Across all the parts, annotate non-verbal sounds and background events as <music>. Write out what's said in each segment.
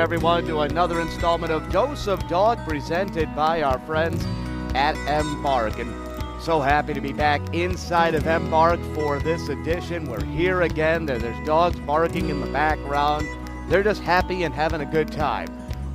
everyone, to another installment of Dose of Dog presented by our friends at Embark. And so happy to be back inside of Embark for this edition. We're here again. There's dogs barking in the background. They're just happy and having a good time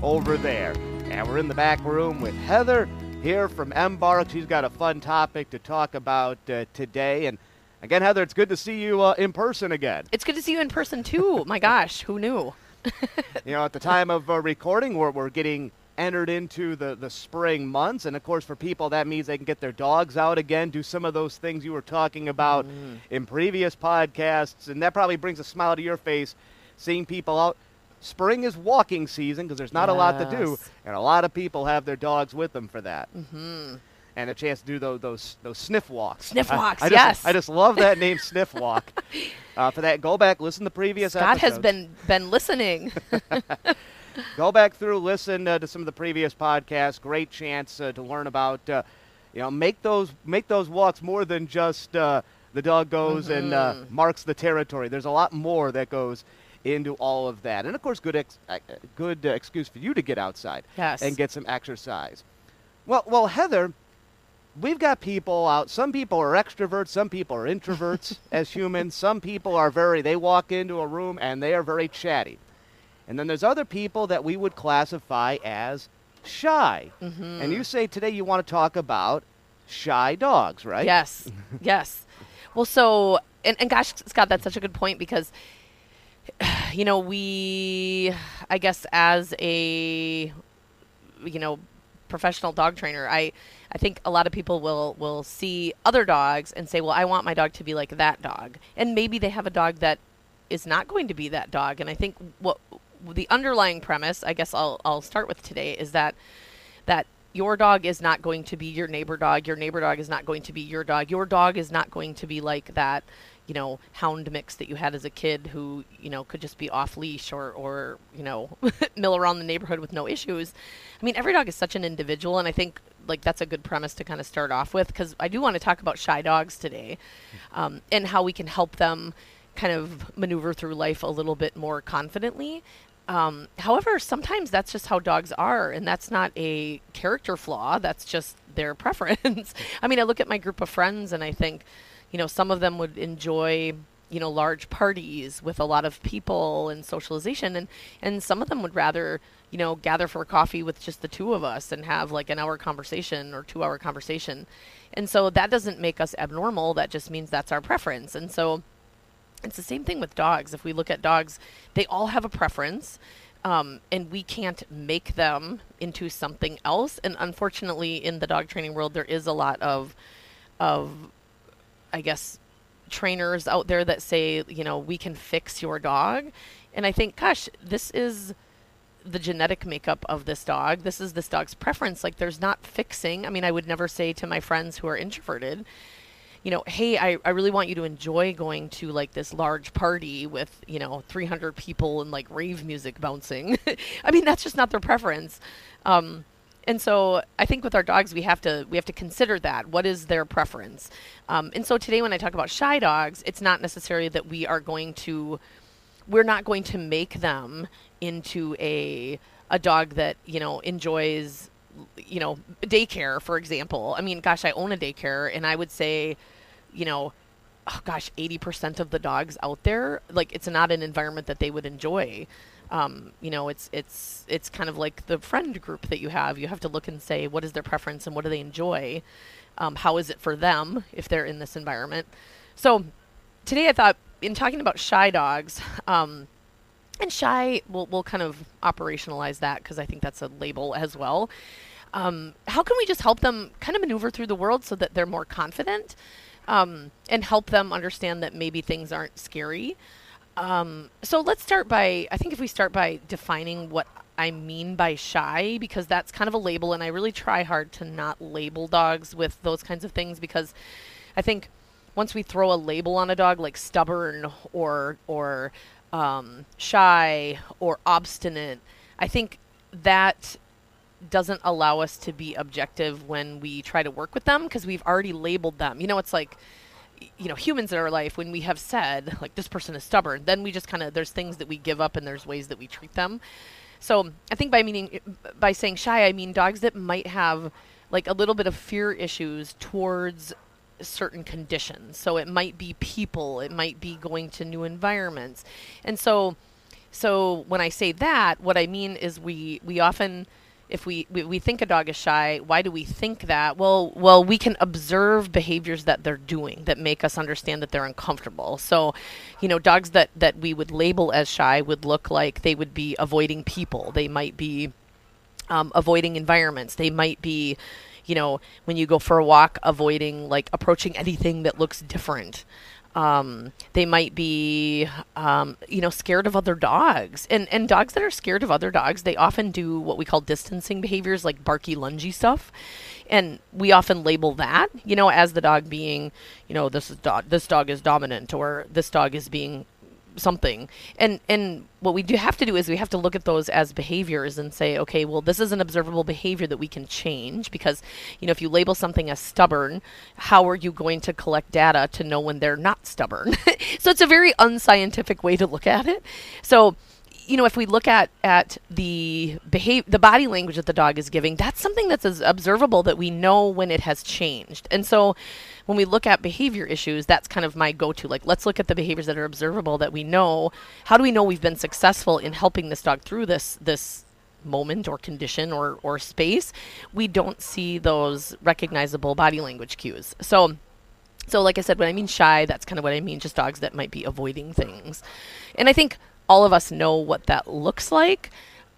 over there. And we're in the back room with Heather here from Embark. She's got a fun topic to talk about uh, today. And again, Heather, it's good to see you uh, in person again. It's good to see you in person too. My gosh, who knew? <laughs> you know, at the time of uh, recording, we're, we're getting entered into the, the spring months. And of course, for people, that means they can get their dogs out again, do some of those things you were talking about mm. in previous podcasts. And that probably brings a smile to your face seeing people out. Spring is walking season because there's not yes. a lot to do, and a lot of people have their dogs with them for that. Mm-hmm and a chance to do those those, those sniff walks. Sniff walks, I, I yes. Just, I just love that name, sniff <laughs> walk. Uh, for that, go back, listen to the previous Scott episodes. has been been listening. <laughs> <laughs> go back through, listen uh, to some of the previous podcasts. Great chance uh, to learn about, uh, you know, make those make those walks more than just uh, the dog goes uh, mm-hmm. and marks the territory. There's a lot more that goes into all of that, and of course, good ex- good excuse for you to get outside yes. and get some exercise. Well, well, Heather we've got people out. Some people are extroverts, some people are introverts <laughs> as humans. Some people are very, they walk into a room and they are very chatty. And then there's other people that we would classify as shy. Mm-hmm. And you say today you want to talk about shy dogs, right? Yes, <laughs> yes. Well, so, and, and gosh, Scott, that's such a good point because, <sighs> you know, we, I guess, as a, you know, professional dog trainer, I, I think a lot of people will will see other dogs and say, "Well, I want my dog to be like that dog," and maybe they have a dog that is not going to be that dog. And I think what the underlying premise, I guess I'll I'll start with today, is that that your dog is not going to be your neighbor dog. Your neighbor dog is not going to be your dog. Your dog is not going to be like that you know, hound mix that you had as a kid who, you know, could just be off leash or, or you know, <laughs> mill around the neighborhood with no issues. I mean, every dog is such an individual, and I think like that's a good premise to kind of start off with because I do want to talk about shy dogs today, um, and how we can help them kind of maneuver through life a little bit more confidently. Um, however, sometimes that's just how dogs are, and that's not a character flaw. That's just their preference. <laughs> I mean, I look at my group of friends and I think you know, some of them would enjoy you know large parties with a lot of people and socialization and and some of them would rather you know gather for coffee with just the two of us and have like an hour conversation or 2 hour conversation. And so that doesn't make us abnormal. That just means that's our preference. And so it's the same thing with dogs. If we look at dogs they all have a preference um, and we can't make them into something else. And unfortunately in the dog training world there is a lot of of I guess, trainers out there that say, you know, we can fix your dog. And I think, gosh, this is the genetic makeup of this dog. This is this dog's preference. Like, there's not fixing. I mean, I would never say to my friends who are introverted, you know, hey, I, I really want you to enjoy going to like this large party with, you know, 300 people and like rave music bouncing. <laughs> I mean, that's just not their preference. Um, and so I think with our dogs we have to we have to consider that what is their preference. Um, and so today when I talk about shy dogs, it's not necessarily that we are going to we're not going to make them into a a dog that you know enjoys you know daycare for example. I mean, gosh, I own a daycare, and I would say, you know. Oh gosh, 80% of the dogs out there, like it's not an environment that they would enjoy um, you know, it's it's it's kind of like the friend group that you have. You have to look and say what is their preference and what do they enjoy. Um, how is it for them if they're in this environment? So today I thought in talking about shy dogs. Um, and shy, we'll, we'll kind of operationalize that because I think that's a label as well. Um, how can we just help them kind of maneuver through the world so that they're more confident um, and help them understand that maybe things aren't scary? Um, so let's start by, I think if we start by defining what I mean by shy, because that's kind of a label, and I really try hard to not label dogs with those kinds of things because I think once we throw a label on a dog like stubborn or, or um, shy or obstinate, I think that doesn't allow us to be objective when we try to work with them because we've already labeled them. You know, it's like, you know humans in our life when we have said like this person is stubborn then we just kind of there's things that we give up and there's ways that we treat them So I think by meaning by saying shy, I mean dogs that might have like a little bit of fear issues towards certain conditions. So it might be people, it might be going to new environments. And so so when I say that, what I mean is we we often if we, we, we think a dog is shy, why do we think that? Well, well, we can observe behaviors that they're doing that make us understand that they're uncomfortable. So, you know, dogs that that we would label as shy would look like they would be avoiding people. They might be um, avoiding environments. They might be, you know, when you go for a walk, avoiding like approaching anything that looks different. Um, they might be, um, you know, scared of other dogs. And and dogs that are scared of other dogs, they often do what we call distancing behaviors, like barky, lungy stuff. And we often label that, you know, as the dog being, you know, this is dog, this dog is dominant, or this dog is being something. And and what we do have to do is we have to look at those as behaviors and say, okay, well, this is an observable behavior that we can change because, you know, if you label something as stubborn, how are you going to collect data to know when they're not stubborn? <laughs> so it's a very unscientific way to look at it. So you know, if we look at at the behave, the body language that the dog is giving, that's something that's as observable that we know when it has changed. And so, when we look at behavior issues, that's kind of my go-to. Like, let's look at the behaviors that are observable that we know. How do we know we've been successful in helping this dog through this this moment or condition or or space? We don't see those recognizable body language cues. So. So, like I said, when I mean shy, that's kind of what I mean, just dogs that might be avoiding things. And I think all of us know what that looks like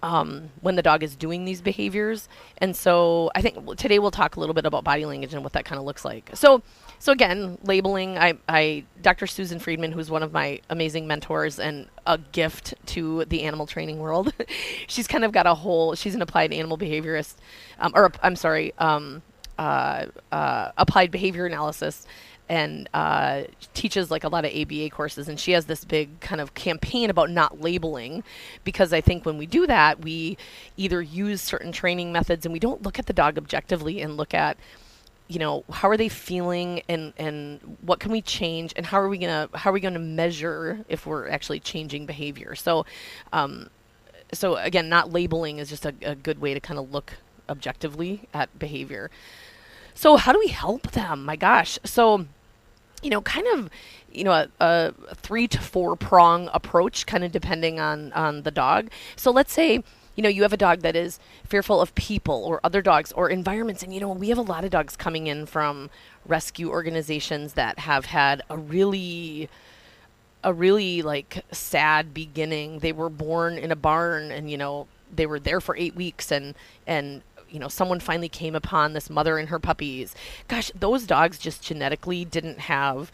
um, when the dog is doing these behaviors. And so I think today we'll talk a little bit about body language and what that kind of looks like. So, so again, labeling. I, I, Dr. Susan Friedman, who's one of my amazing mentors and a gift to the animal training world. <laughs> she's kind of got a whole. She's an applied animal behaviorist, um, or I'm sorry, um, uh, uh, applied behavior analysis and uh, teaches like a lot of ABA courses. And she has this big kind of campaign about not labeling because I think when we do that, we either use certain training methods and we don't look at the dog objectively and look at you know how are they feeling and and what can we change and how are we gonna how are we gonna measure if we're actually changing behavior. So um, so again not labeling is just a, a good way to kind of look objectively at behavior. So how do we help them? My gosh. So you know, kind of, you know, a, a three to four prong approach, kind of depending on on the dog. So let's say you know, you have a dog that is fearful of people or other dogs or environments. And, you know, we have a lot of dogs coming in from rescue organizations that have had a really, a really like sad beginning. They were born in a barn and, you know, they were there for eight weeks and, and you know, someone finally came upon this mother and her puppies. Gosh, those dogs just genetically didn't have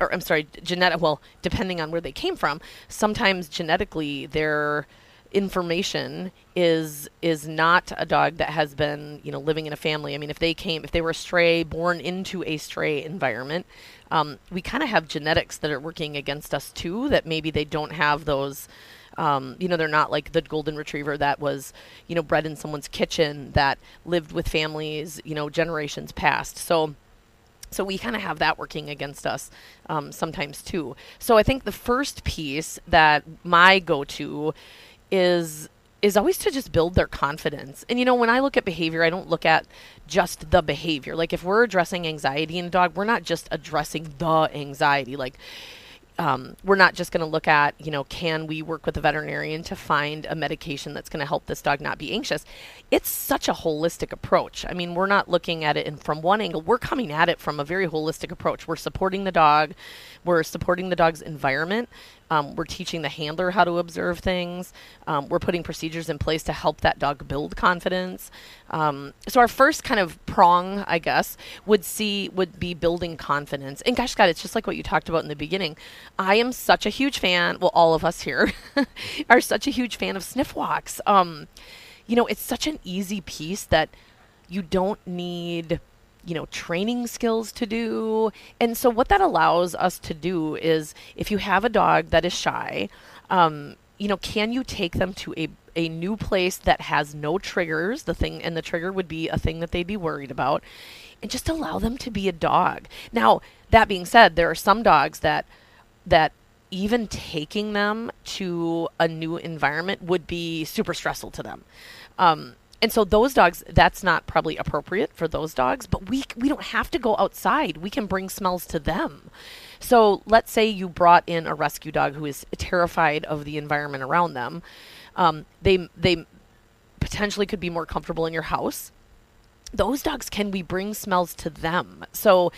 or I'm sorry, genetic well, depending on where they came from, sometimes genetically their information is is not a dog that has been you know living in a family. I mean, if they came, if they were a stray born into a stray environment, um, we kind of have genetics that are working against us too. That maybe they don't have those um, you know, they're not like the golden retriever that was, you know, bred in someone's kitchen that lived with families, you know, generations past. So, so we kind of have that working against us um, sometimes too. So I think the first piece that my go-to is is always to just build their confidence. And you know, when I look at behavior, I don't look at just the behavior. Like if we're addressing anxiety in a dog, we're not just addressing the anxiety. Like um, we're not just going to look at, you know, can we work with a veterinarian to find a medication that's going to help this dog not be anxious? It's such a holistic approach. I mean, we're not looking at it in, from one angle. We're coming at it from a very holistic approach. We're supporting the dog. We're supporting the dog's environment. Um, we're teaching the handler how to observe things. Um, we're putting procedures in place to help that dog build confidence. Um, so our first kind of prong, I guess, would see would be building confidence. And gosh, God, it's just like what you talked about in the beginning. I am such a huge fan. Well, all of us here <laughs> are such a huge fan of sniff walks. Um, you know, it's such an easy piece that you don't need you know training skills to do. And so what that allows us to do is if you have a dog that is shy um, you know can you take them to a a new place that has no triggers? The thing and the trigger would be a thing that they'd be worried about. And just allow them to be a dog. Now that being said there are some dogs that that even taking them to a new environment would be super stressful to them. Um, and so those dogs, that's not probably appropriate for those dogs, but we we don't have to go outside. We can bring smells to them. So let's say you brought in a rescue dog who is terrified of the environment around them. Um, they they potentially could be more comfortable in your house those dogs can we bring smells to them? So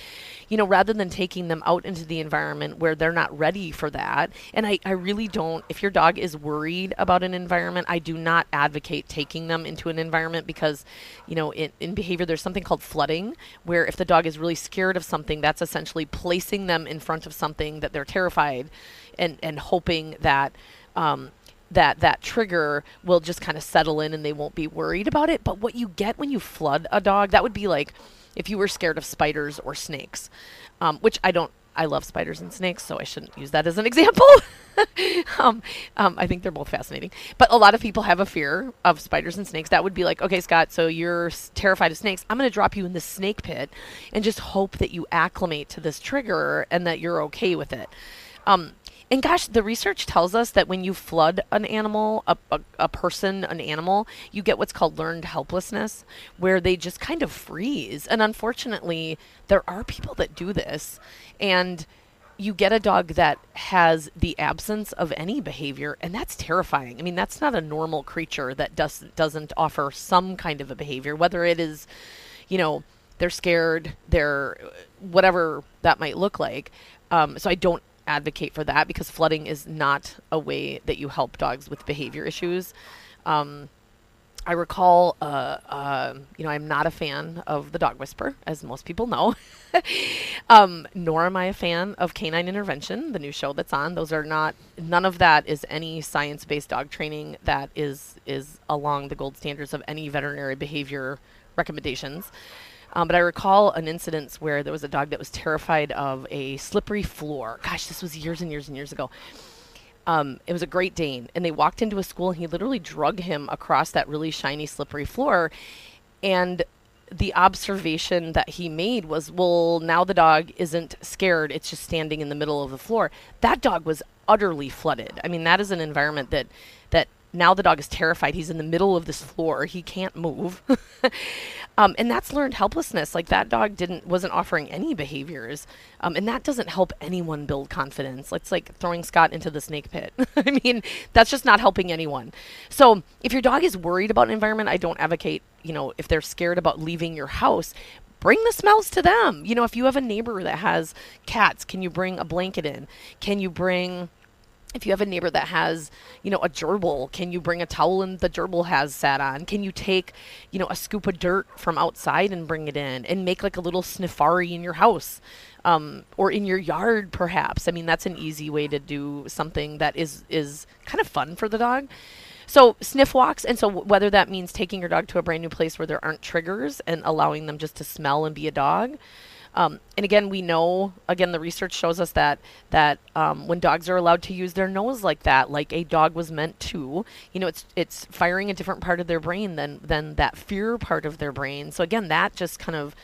you know rather than taking them out into the environment where they're not ready for that and i, I really don't if your dog is worried about an environment i do not advocate taking them into an environment because you know in, in behavior there's something called flooding where if the dog is really scared of something that's essentially placing them in front of something that they're terrified and and hoping that um, that that trigger will just kind of settle in and they won't be worried about it. But what you get when you flood a dog, that would be like if you were scared of spiders or snakes, um, which I don't. I love spiders and snakes, so I shouldn't use that as an <laughs> example. um, um, I think they're both fascinating. But a lot of people have a fear of spiders and snakes. That would be like, okay, Scott, so you're terrified of snakes. I'm going to drop you in the snake pit and just hope that you acclimate to this trigger and that you're okay with it. Um, and gosh, the research tells us that when you flood an animal, a, a, a, person, an animal, you get what's called learned helplessness, where they just kind of freeze. And unfortunately, there are people that do this. And you get a dog that has the absence of any behavior, and that's terrifying. I mean, that's not a normal creature that does, doesn't offer some kind of a behavior, whether it is, you know, they're scared, they're whatever that might look like. Um, so I don't advocate for that because flooding is not a way that you help dogs with behavior issues. Um, I recall, uh, uh, you know, I'm not a fan of the dog whisper, as most people know. <laughs> um, nor am I a fan of canine intervention, the new show that's on. Those are not. None of that is any science-based dog training that is is along the gold standards of any veterinary behavior recommendations. Um, but I recall an incident where there was a dog that was terrified of a slippery floor. Gosh, this was years and years and years ago. Um, it was a Great Dane, and they walked into a school, and he literally drug him across that really shiny, slippery floor. And the observation that he made was, well, now the dog isn't scared; it's just standing in the middle of the floor. That dog was utterly flooded. I mean, that is an environment that that now the dog is terrified. He's in the middle of this floor. He can't move. <laughs> um, and that's learned helplessness. Like that dog didn't wasn't offering any behaviors. Um, and that doesn't help anyone build confidence. It's like throwing Scott into the snake pit. <laughs> I mean, that's just not helping anyone. So if your dog is worried about an environment, I don't advocate, you know, if they're scared about leaving your house, bring the smells to them. You know, if you have a neighbor that has cats, can you bring a blanket in? Can you bring if you have a neighbor that has, you know, a gerbil, can you bring a towel and the gerbil has sat on? Can you take, you know, a scoop of dirt from outside and bring it in and make like a little sniffari in your house? Um, or in your yard, perhaps. I mean, that's an easy way to do something that is is kind of fun for the dog. So sniff walks, and so whether that means taking your dog to a brand new place where there aren't triggers and allowing them just to smell and be a dog, um, and again, we know again the research shows us that that um, when dogs are allowed to use their nose like that, like a dog was meant to, you know, it's it's firing a different part of their brain than than that fear part of their brain. So again, that just kind of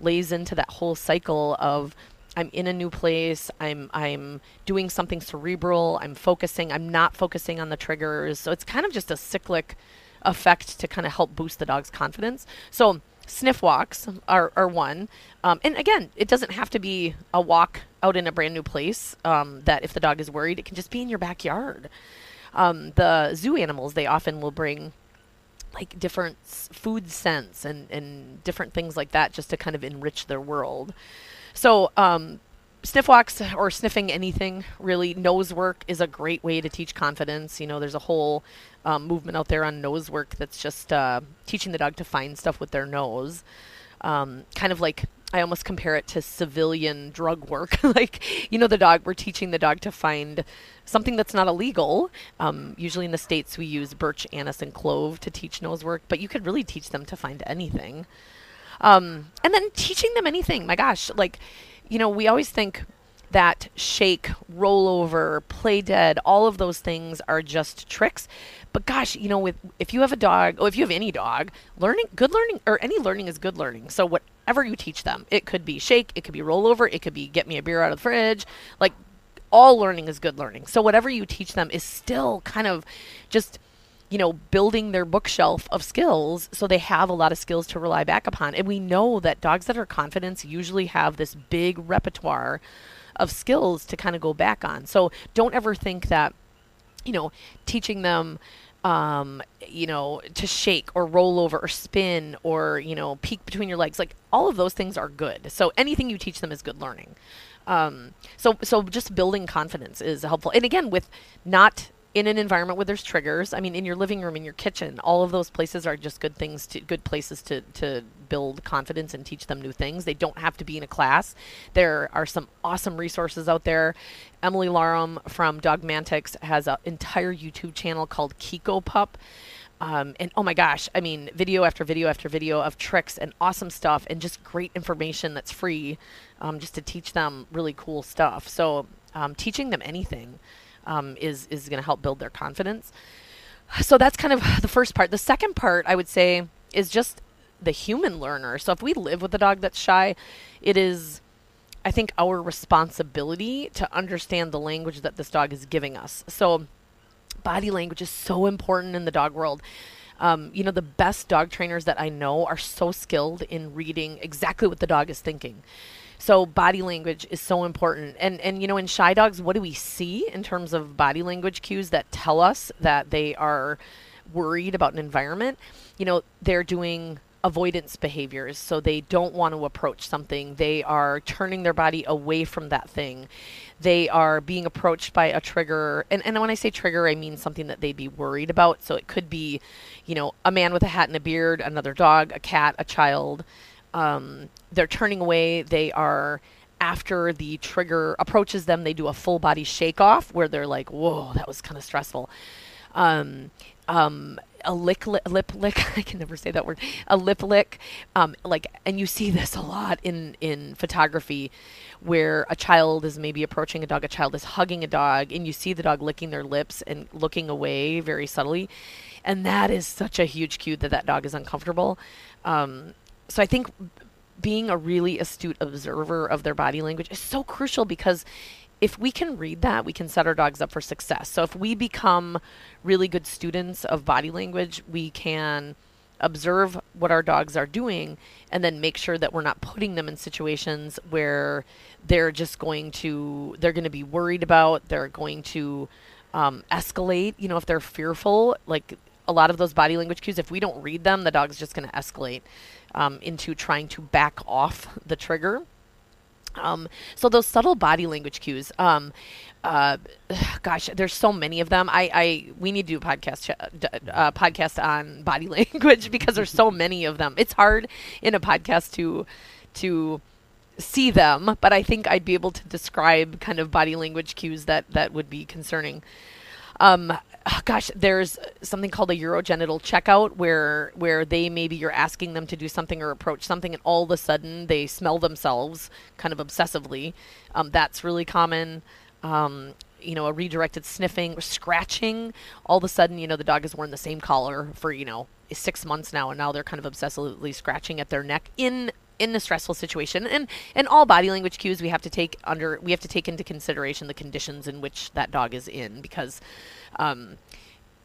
lays into that whole cycle of I'm in a new place. I'm I'm doing something cerebral. I'm focusing. I'm not focusing on the triggers. So it's kind of just a cyclic effect to kind of help boost the dog's confidence. So sniff walks are, are one. Um, and again, it doesn't have to be a walk out in a brand new place um, that if the dog is worried, it can just be in your backyard. Um, the zoo animals, they often will bring like different food scents and, and different things like that just to kind of enrich their world. So, um, sniff walks or sniffing anything really nose work is a great way to teach confidence you know there's a whole um, movement out there on nose work that's just uh, teaching the dog to find stuff with their nose. Um, kind of like i almost compare it to civilian drug work. <laughs> Like you know the dog we're teaching the dog to find something that's not illegal. Um, usually in the states we use birch anise and clove to teach nose work but you could really teach them to find anything. Um, and then teaching them anything my gosh like you know, we always think that shake, rollover, play dead, all of those things are just tricks. But gosh, you know, with if you have a dog, or if you have any dog, learning, good learning, or any learning is good learning. So whatever you teach them, it could be shake, it could be rollover, it could be get me a beer out of the fridge. Like all learning is good learning. So whatever you teach them is still kind of just you know, building their bookshelf of skills so they have a lot of skills to rely back upon. And we know that dogs that are confident usually have this big repertoire of skills to kind of go back on. So don't ever think that, you know, teaching them um, you know, to shake or roll over or spin or, you know, peek between your legs. Like all of those things are good. So anything you teach them is good learning. Um, so so just building confidence is helpful. And again, with not in an environment where there's triggers, I mean, in your living room, in your kitchen, all of those places are just good things to good places to to build confidence and teach them new things. They don't have to be in a class. There are some awesome resources out there. Emily Larlham from Dogmantics has an entire YouTube channel called kikopup. Um, and oh my gosh, I mean, video after video after video of tricks and awesome stuff and just great information that's free um, just to teach them really cool stuff. So, um, teaching them anything um, is, is going to help build their confidence. So, that's kind of the first part. The second part, I would say, is just the human learner. So, if we live with a dog that's shy, it is. I think our responsibility to understand the language that this dog is giving us. So, body language is so important in the dog world. Um, you know, the best dog trainers that I know are so skilled in reading exactly what the dog is thinking. So body language is so important. And and you know, in shy dogs, what do we see in terms of body language cues that tell us that they are worried about an environment? You know, they're doing avoidance behaviors. So they don't want to approach something. They are turning their body away from that thing. They are being approached by a trigger. And, and when I say trigger, I mean something that they'd be worried about. So it could be, you know, a man with a hat and a beard, another dog, a cat, a child. Um, they're turning away. They are after the trigger approaches them, they do a full body shake off where they're like, whoa, that was kind of stressful. Um, um, a lick, li- lip lick. <laughs> I can never say that word. A lip lick, um, like, and you see this a lot in in photography, where a child is maybe approaching a dog, a child is hugging a dog, and you see the dog licking their lips and looking away very subtly, and that is such a huge cue that that dog is uncomfortable. Um, so I think being a really astute observer of their body language is so crucial because if we can read that, we can set our dogs up for success. So if we become really good students of body language, we can observe what our dogs are doing and then make sure that we're not putting them in situations where they're just going to they're going to be worried about they're going to um, escalate you know if they're fearful like a lot of those body language cues if we don't read them the dog's just going to escalate um, into trying to back off the trigger um, so those subtle body language cues, um, uh, <sighs> gosh, there's so many of them. I, I we need to do a podcast uh, podcast on body <laughs> language because there's so many of them. It's hard in a podcast to to see them, but I think I'd be able to describe kind of body language cues that that would be concerning. Um, gosh, there's something called a urogenital checkout where where they maybe you're asking them to do something or approach something, and all of a sudden they smell themselves kind of obsessively. Um, that's really common. Um, you know, a redirected sniffing or scratching. All of a sudden, you know, the dog has worn the same collar for you know six months now, and now they're kind of obsessively scratching at their neck in in a stressful situation and and all body language cues we have to take under we have to take into consideration the conditions in which that dog is in because um,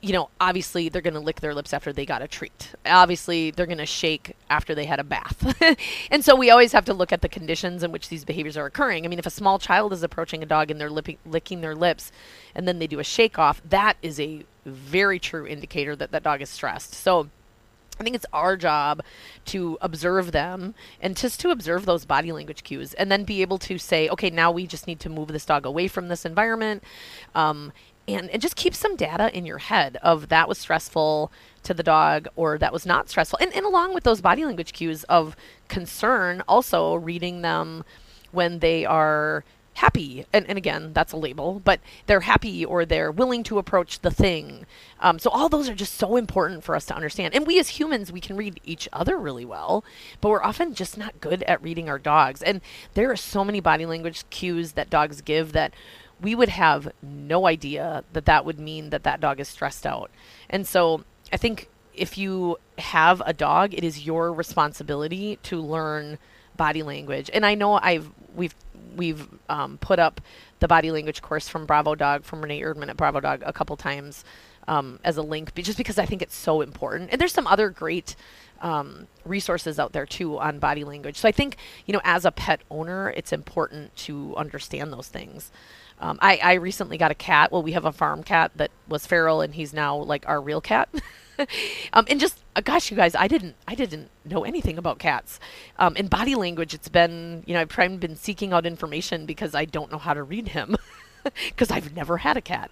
you know, obviously they're going to lick their lips after they got a treat. Obviously, they're going to shake after they had a bath. <laughs> and so we always have to look at the conditions in which these behaviors are occurring. I mean, if a small child is approaching a dog and they're lipping, licking their lips and then they do a shake off, that is a very true indicator that that dog is stressed. So I think it's our job to observe them and just to observe those body language cues and then be able to say, okay, now we just need to move this dog away from this environment. Um, and, and just keep some data in your head of that was stressful to the dog or that was not stressful. And, and along with those body language cues of concern, also reading them when they are happy. And, and again, that's a label, but they're happy or they're willing to approach the thing. Um, so all those are just so important for us to understand. And we as humans, we can read each other really well, but we're often just not good at reading our dogs. And there are so many body language cues that dogs give that we would have no idea that that would mean that that dog is stressed out. And so I think if you have a dog, it is your responsibility to learn body language. And I know I've we've we've um, put up the body language course from Bravo Dog from Renee Erdman at Bravo Dog a couple times um, as a link, just because I think it's so important. And there's some other great um, resources out there too on body language. So I think you know, as a pet owner, it's important to understand those things. Um, I, I recently got a cat. Well, we have a farm cat that was feral, and he's now like our real cat. <laughs> um, and just uh, gosh, you guys, I didn't I didn't know anything about cats. Um, in body language, it's been you know I've been seeking out information because I don't know how to read him <laughs> because I've never had a cat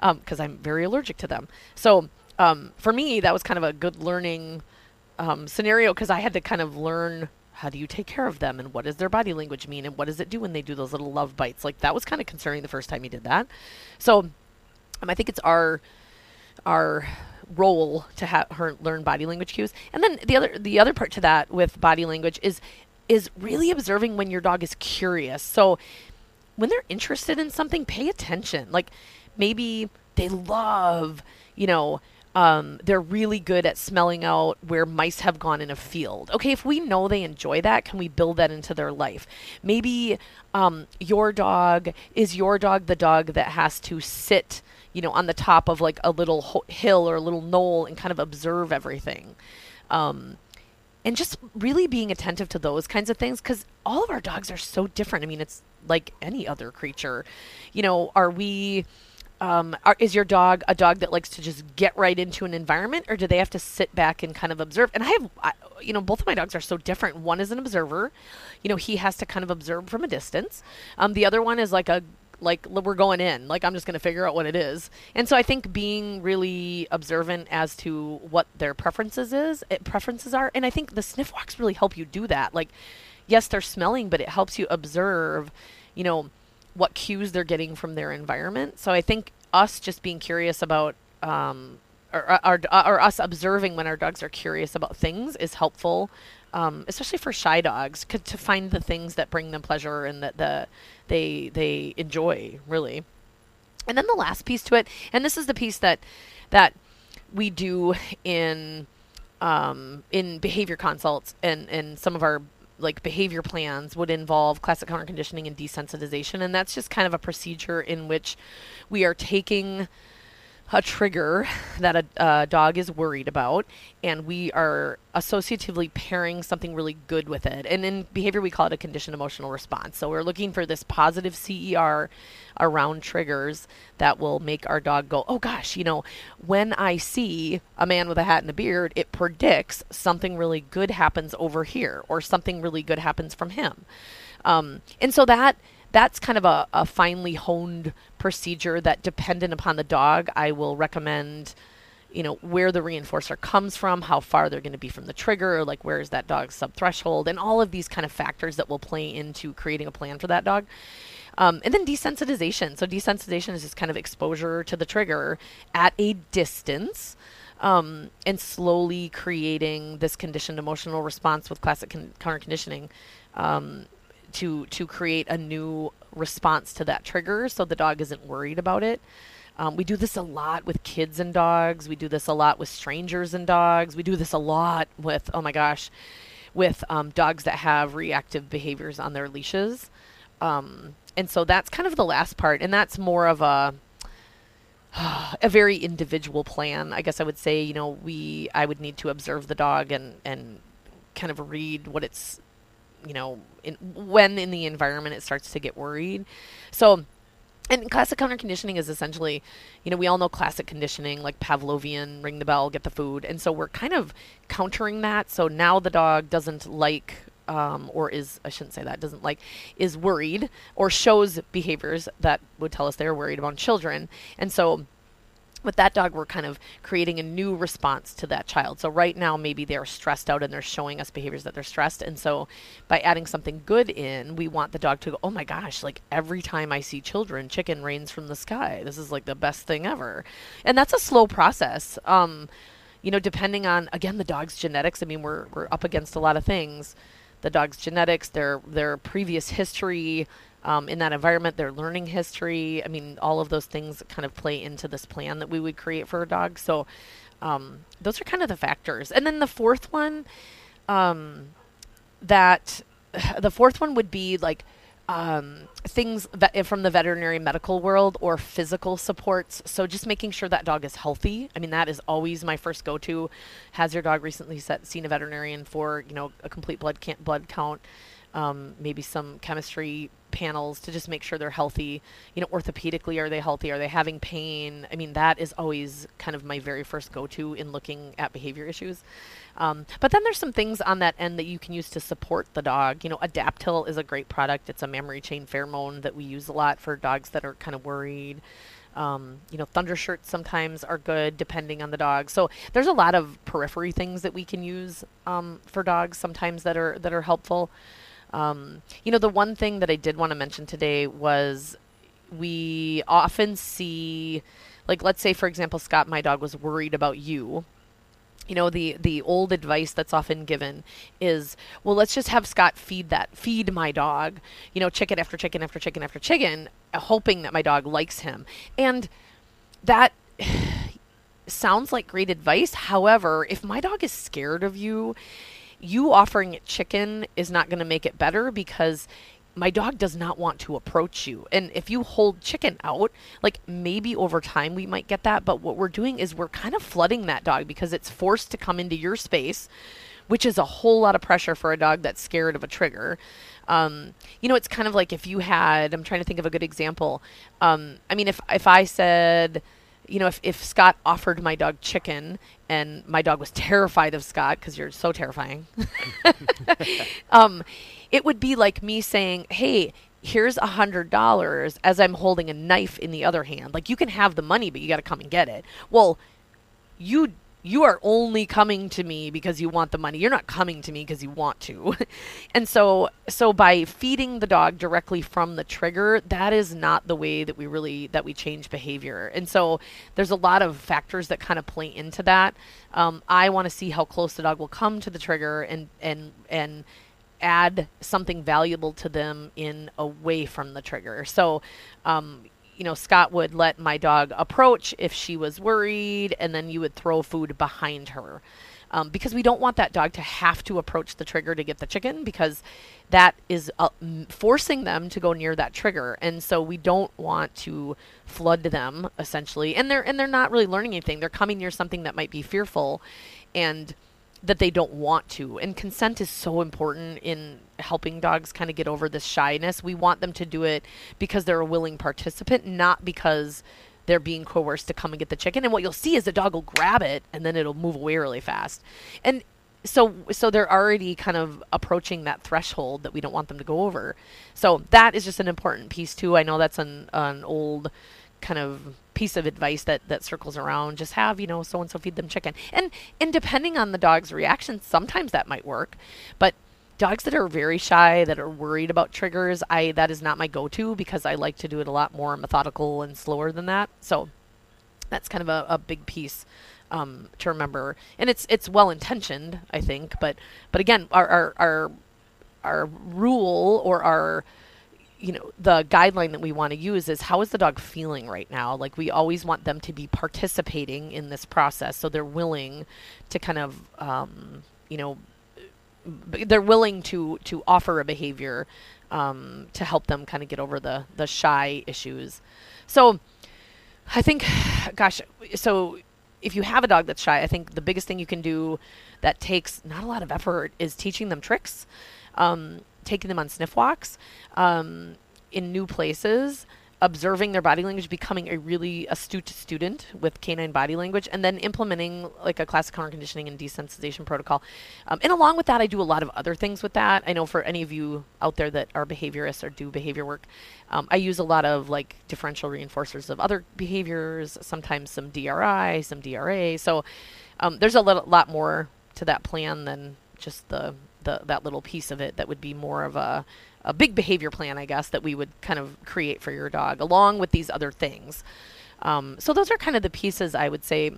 because um, I'm very allergic to them. So um, for me, that was kind of a good learning um, scenario because I had to kind of learn how do you take care of them and what does their body language mean and what does it do when they do those little love bites like that was kind of concerning the first time he did that so um, i think it's our our role to have her learn body language cues and then the other the other part to that with body language is is really observing when your dog is curious so when they're interested in something pay attention like maybe they love you know um, they're really good at smelling out where mice have gone in a field. Okay, if we know they enjoy that, can we build that into their life? Maybe um, your dog is your dog the dog that has to sit, you know, on the top of like a little ho- hill or a little knoll and kind of observe everything. Um, and just really being attentive to those kinds of things because all of our dogs are so different. I mean, it's like any other creature. You know, are we um, are, is your dog a dog that likes to just get right into an environment, or do they have to sit back and kind of observe? And I have, I, you know, both of my dogs are so different. One is an observer, you know, he has to kind of observe from a distance. Um, the other one is like a like we're going in. Like i'm just going to figure out what it is. And so i think being really observant as to what their preferences is it, preferences are and i think the sniff walks really help you do that. Like yes they're smelling but it helps you observe you know what cues they're getting from their environment. So I think us just being curious about um, or, or, or, us observing when our dogs are curious about things is helpful, um, especially for shy dogs, to find the things that bring them pleasure and that the they they enjoy really. And then the last piece to it, and this is the piece that that we do in um, in behavior consults and and some of our like behavior plans would involve classic counter conditioning and desensitization and that's just kind of a procedure in which we are taking a trigger <laughs> that a, a, dog is worried about, and we are associatively pairing something really good with it. And in behavior, we call it a conditioned emotional response. So we're looking for this positive CER around triggers that will make our dog go, oh gosh, you know, when I see a man with a hat and a beard, it predicts something really good happens over here, or something really good happens from him. Um, and so that that's kind of a, a finely honed procedure that dependent upon the dog i will recommend you know where the reinforcer comes from how far they're going to be from the trigger like where is that dog's sub threshold and all of these kind of factors that will play into creating a plan for that dog. Um, and then desensitization. So desensitization is just kind of exposure to the trigger at a distance um, and slowly creating this conditioned emotional response with classic con- counter conditioning. Um, to to create a new response to that trigger so the dog isn't worried about it. Um, we do this a lot with kids and dogs. We do this a lot with strangers and dogs. We do this a lot with, oh my gosh, with um, dogs that have reactive behaviors on their leashes. Um, and so that's kind of the last part. And that's more of a, <sighs> a very individual plan. I guess I would say, you know, we, I would need to observe the dog and, and kind of read what it's you know, in, when in the environment it starts to get worried. So, and classic counter conditioning is essentially, you know, we all know classic conditioning like Pavlovian, ring the bell, get the food. And so we're kind of countering that. So now the dog doesn't like um, or is I shouldn't say that doesn't like is worried or shows behaviors that would tell us they're worried about children, and so with that dog, we're kind of creating a new response to that child. So right now, maybe they're stressed out and they're showing us behaviors that they're stressed. And so by adding something good in, we want the dog to go, oh my gosh, like every time I see children, chicken rains from the sky. This is like the best thing ever. And that's a slow process. Um, you know, depending on again the dog's genetics. I mean, we're we're up against a lot of things. The dog's genetics, their their previous history, um, in that environment, their learning history. I mean, all of those things kind of play into this plan that we would create for a dog. So um, those are kind of the factors. And then the fourth one, um, that <sighs> the fourth one would be like um, things that from the veterinary medical world or physical supports. So just making sure that dog is healthy. I mean, that is always my first go-to. Has your dog recently set, seen a veterinarian for you know a complete blood can- blood count? Um, maybe some chemistry panels to just make sure they're healthy. You know, orthopedically, are they healthy? Are they having pain? I mean, that is always kind of my very first go to in looking at behavior issues. Um, but then there's some things on that end that you can use to support the dog. You know, Adaptil is a great product. It's a mammary chain pheromone that we use a lot for dogs that are kind of worried. Um, you know, thunder shirts sometimes are good depending on the dog. So there's a lot of periphery things that we can use um, for dogs sometimes that are that are helpful. Um, you know, the one thing that I did want to mention today was we often see, like, let's say for example, Scott, my dog was worried about you. You know the the old advice that's often given is well let's just have scott feed that feed my dog you know chicken after chicken after chicken after chicken hoping that my dog likes him. And that <sighs> sounds like great advice. However if my dog is scared of you you offering it chicken is not going to make it better because my dog does not want to approach you. And if you hold chicken out, like maybe over time we might get that, but what we're doing is we're kind of flooding that dog because it's forced to come into your space, which is a whole lot of pressure for a dog that's scared of a trigger. Um, you know, it's kind of like if you had, I'm trying to think of a good example. Um, I mean, if, if I said, you know, if, if Scott offered my dog chicken and my dog was <laughs> terrified of Scott because you're so terrifying, <laughs> um, it would be like me saying, hey, here's a hundred dollars as I'm holding a knife in the other hand. Like you can have the money, but you got to come and get it. Well, you you are only coming to me because you want the money. You're not coming to me because you want to. <laughs> and so so by feeding the dog directly from the trigger, that is not the way that we really that we change behavior. And so there's a lot of factors that kind of play into that. Um, I want to see how close the dog will come to the trigger and and and add something valuable to them in away from the trigger. So um, you know, Scott would let my dog approach if she was worried, and then you would throw food behind her. Um, because we don't want that dog to have to approach the trigger to get the chicken because that is uh, forcing them to go near that trigger. And so we don't want to flood them essentially. And they're and they're not really learning anything. They're coming near something that might be fearful. And that they don't want to. And consent is so important in helping dogs kind of get over this shyness. We want them to do it because they're a willing participant, not because they're being coerced to come and get the chicken. And what you'll see is the dog will grab it and then it'll move away really fast. And so so they're already kind of approaching that threshold that we don't want them to go over. So that is just an important piece too. I know that's an an old kind of piece of advice that that circles around just have you know so and so feed them chicken. And and depending on the dog's reaction sometimes that might work. But dogs that are very shy that are worried about triggers i that is not my go-to because i like to do it a lot more methodical and slower than that. So that's kind of a, a big piece um, to remember. And it's it's well intentioned i think but but again our our our, our rule or our you know the guideline that we want to use is how is the dog feeling right now? Like we always want them to be participating in this process so they're willing to kind of um, you know they're willing to to offer a behavior um, to help them kind of get over the the shy issues. So i think gosh so if you have a dog that's shy i think the biggest thing you can do that takes not a lot of effort is teaching them tricks. Um, taking them on sniff walks um, in new places, observing their body language, becoming a really astute student with canine body language, and then implementing like a classic counter conditioning and desensitization protocol. Um, and along with that, I do a lot of other things with that. I know for any of you out there that are behaviorists or do behavior work, um, I use a lot of like differential reinforcers of other behaviors, sometimes some DRI, some DRA. So um, there's a lot more to that plan than just the the that little piece of it that would be more of a a big behavior plan, I guess, that we would kind of create for your dog, along with these other things. Um, so those are kind of the pieces I would say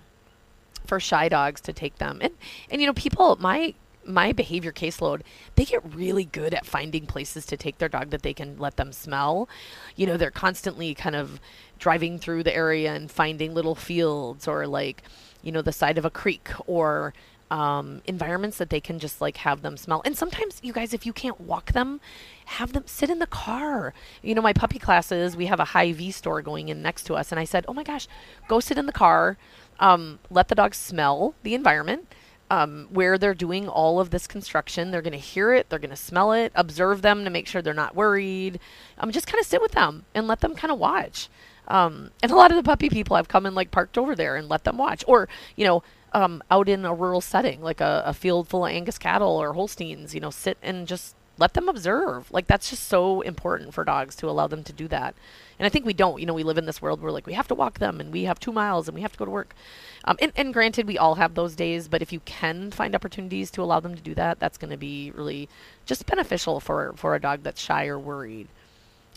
for shy dogs to take them. And and you know, people, my my behavior caseload, they get really good at finding places to take their dog that they can let them smell. You know, they're constantly kind of driving through the area and finding little fields or like, you know, the side of a creek or um, environments that they can just like have them smell. And sometimes, you guys, if you can't walk them, have them sit in the car. You know, my puppy classes, we have a Hy-Vee store going in next to us. And I said, oh my gosh, go sit in the car, um, let the dogs smell the environment. Um, where they're doing all of this construction. They're going to hear it, they're going to smell it, observe them to make sure they're not worried. Um, just kind of sit with them and let them kind of watch. Um, and a lot of the puppy people have come and like parked over there and let them watch. Or, you know, um, out in a rural setting, like a, a field full of Angus cattle or Holsteins, you know, sit and just let them observe. Like that's just so important for dogs to allow them to do that. And I think we don't. You know, we live in this world where like we have to walk them and we have two miles and we have to go to work. Um, and, and granted, we all have those days, but if you can find opportunities to allow them to do that, that's going to be really just beneficial for for a dog that's shy or worried.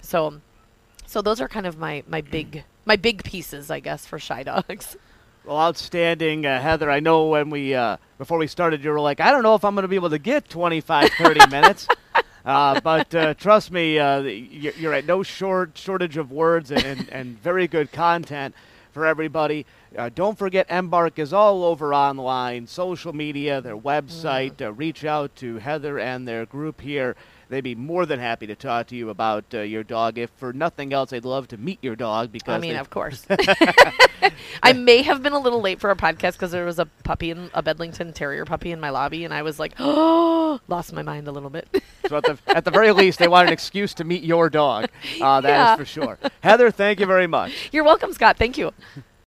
So, so those are kind of my my big my big pieces, I guess, for shy <laughs> dogs. Well, outstanding, uh, Heather. I know when we uh, before we started, you were like, I don't know if I'm going to be able to get 25, 30 <laughs> minutes. Uh, but uh, trust me, uh, you're at no short shortage of words and, and, and very good content for everybody. Uh, don't forget, Embark is all over online, social media, their website. Reach out to Heather and their group here they'd be more than happy to talk to you about uh, your dog. If for nothing else, they'd love to meet your dog because I mean, of course. <laughs> I may have been a little late for a podcast because there was a puppy, in, a Bedlington Terrier puppy in my lobby, and I was like, oh, <gasps> lost my mind a little bit. so at the at the very <laughs> least, they want an excuse to meet your dog. Uh, that yeah. is for sure. Heather, thank you very much. You're welcome, Scott. Thank you. <laughs>